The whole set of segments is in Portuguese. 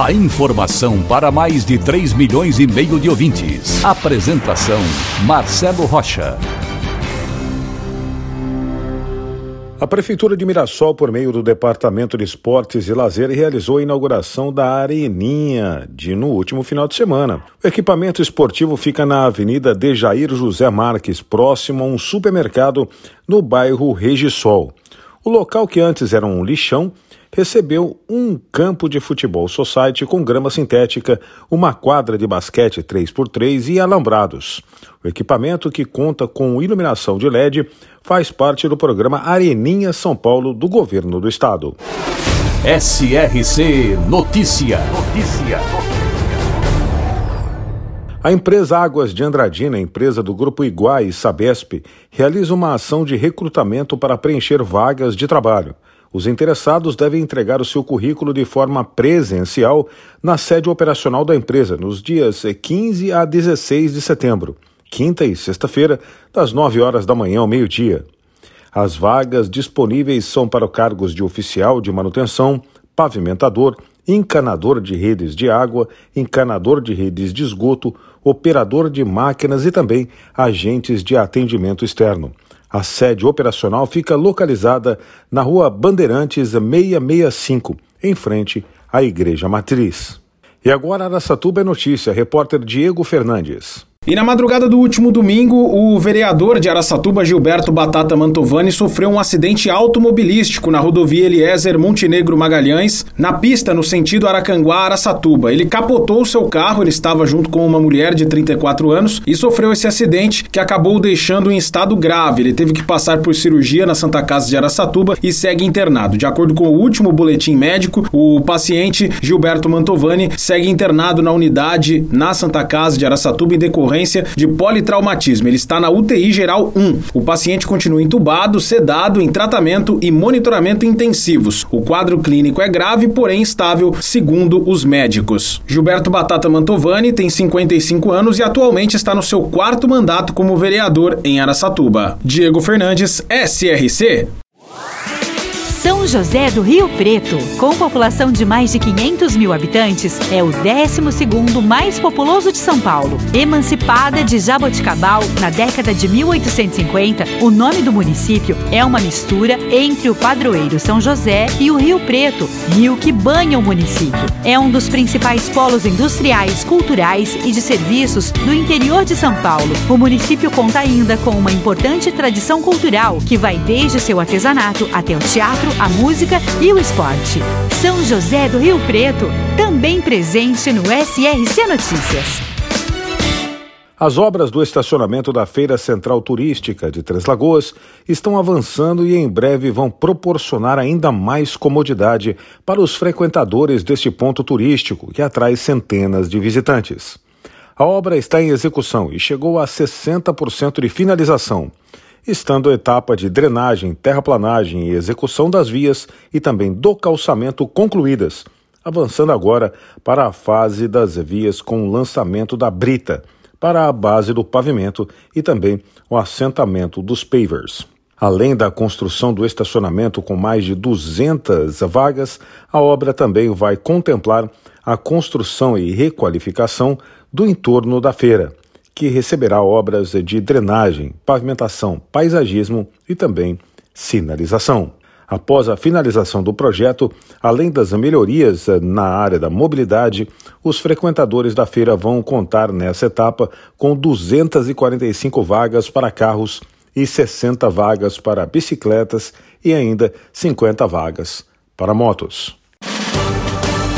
A informação para mais de 3 milhões e meio de ouvintes. Apresentação Marcelo Rocha. A Prefeitura de Mirassol, por meio do Departamento de Esportes e Lazer, realizou a inauguração da Areninha de no último final de semana. O equipamento esportivo fica na Avenida Dejair José Marques, próximo a um supermercado no bairro Regisol. O local que antes era um lixão recebeu um campo de futebol society com grama sintética, uma quadra de basquete 3x3 e alambrados. O equipamento, que conta com iluminação de LED, faz parte do programa Areninha São Paulo do governo do estado. SRC Notícia. Notícia. A empresa Águas de Andradina, empresa do Grupo Iguai e Sabesp, realiza uma ação de recrutamento para preencher vagas de trabalho. Os interessados devem entregar o seu currículo de forma presencial na sede operacional da empresa nos dias 15 a 16 de setembro, quinta e sexta-feira, das 9 horas da manhã ao meio-dia. As vagas disponíveis são para cargos de oficial de manutenção, pavimentador, encanador de redes de água, encanador de redes de esgoto, operador de máquinas e também agentes de atendimento externo. A sede operacional fica localizada na rua Bandeirantes 665, em frente à Igreja Matriz. E agora Araçatuba é notícia, repórter Diego Fernandes. E na madrugada do último domingo, o vereador de Araçatuba, Gilberto Batata Mantovani, sofreu um acidente automobilístico na rodovia Eliezer Montenegro Magalhães, na pista no sentido Aracanguá-Araçatuba. Ele capotou seu carro, ele estava junto com uma mulher de 34 anos e sofreu esse acidente que acabou deixando em estado grave. Ele teve que passar por cirurgia na Santa Casa de Araçatuba e segue internado. De acordo com o último boletim médico, o paciente Gilberto Mantovani segue internado na unidade na Santa Casa de Araçatuba em decorrência decorrência de politraumatismo. Ele está na UTI geral 1. O paciente continua entubado, sedado, em tratamento e monitoramento intensivos. O quadro clínico é grave, porém estável, segundo os médicos. Gilberto Batata Mantovani tem 55 anos e atualmente está no seu quarto mandato como vereador em Araçatuba. Diego Fernandes, SRC. São José do Rio Preto, com população de mais de 500 mil habitantes, é o 12º mais populoso de São Paulo. Emancipada de Jaboticabal na década de 1850, o nome do município é uma mistura entre o padroeiro São José e o Rio Preto, rio que banha o município. É um dos principais polos industriais, culturais e de serviços do interior de São Paulo. O município conta ainda com uma importante tradição cultural que vai desde seu artesanato até o teatro, a música e o esporte. São José do Rio Preto, também presente no SRC Notícias. As obras do estacionamento da Feira Central Turística de Três Lagoas estão avançando e em breve vão proporcionar ainda mais comodidade para os frequentadores deste ponto turístico que atrai centenas de visitantes. A obra está em execução e chegou a 60% de finalização estando a etapa de drenagem, terraplanagem e execução das vias e também do calçamento concluídas, avançando agora para a fase das vias com o lançamento da brita, para a base do pavimento e também o assentamento dos pavers. Além da construção do estacionamento com mais de 200 vagas, a obra também vai contemplar a construção e requalificação do entorno da feira que receberá obras de drenagem, pavimentação, paisagismo e também sinalização. Após a finalização do projeto, além das melhorias na área da mobilidade, os frequentadores da feira vão contar nessa etapa com 245 vagas para carros e 60 vagas para bicicletas e ainda 50 vagas para motos.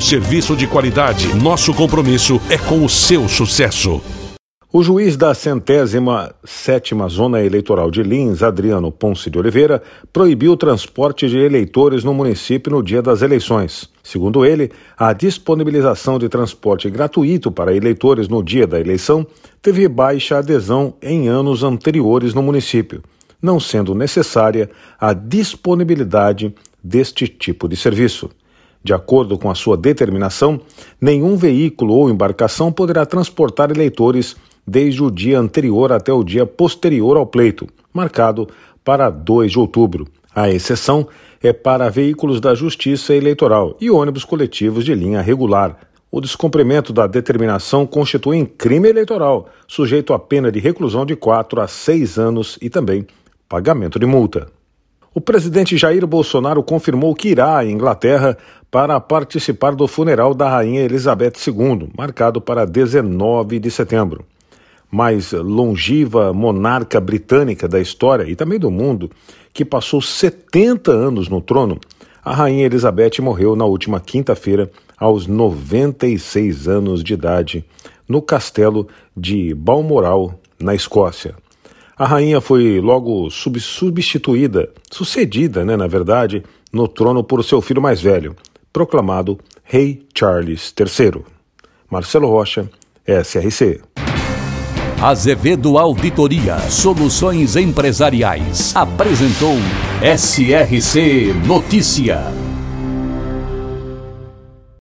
serviço de qualidade. Nosso compromisso é com o seu sucesso. O juiz da centésima sétima zona eleitoral de Lins, Adriano Ponce de Oliveira, proibiu o transporte de eleitores no município no dia das eleições. Segundo ele, a disponibilização de transporte gratuito para eleitores no dia da eleição teve baixa adesão em anos anteriores no município, não sendo necessária a disponibilidade deste tipo de serviço. De acordo com a sua determinação, nenhum veículo ou embarcação poderá transportar eleitores desde o dia anterior até o dia posterior ao pleito, marcado para 2 de outubro. A exceção é para veículos da Justiça Eleitoral e ônibus coletivos de linha regular. O descumprimento da determinação constitui crime eleitoral, sujeito a pena de reclusão de 4 a 6 anos e também pagamento de multa. O presidente Jair Bolsonaro confirmou que irá à Inglaterra para participar do funeral da Rainha Elizabeth II, marcado para 19 de setembro mais longiva monarca britânica da história e também do mundo, que passou 70 anos no trono, a Rainha Elizabeth morreu na última quinta-feira, aos 96 anos de idade, no castelo de Balmoral, na Escócia. A rainha foi logo sub substituída, sucedida, né, na verdade, no trono por seu filho mais velho, proclamado Rei Charles III. Marcelo Rocha, SRC. Azevedo Auditoria Soluções Empresariais apresentou SRC Notícia.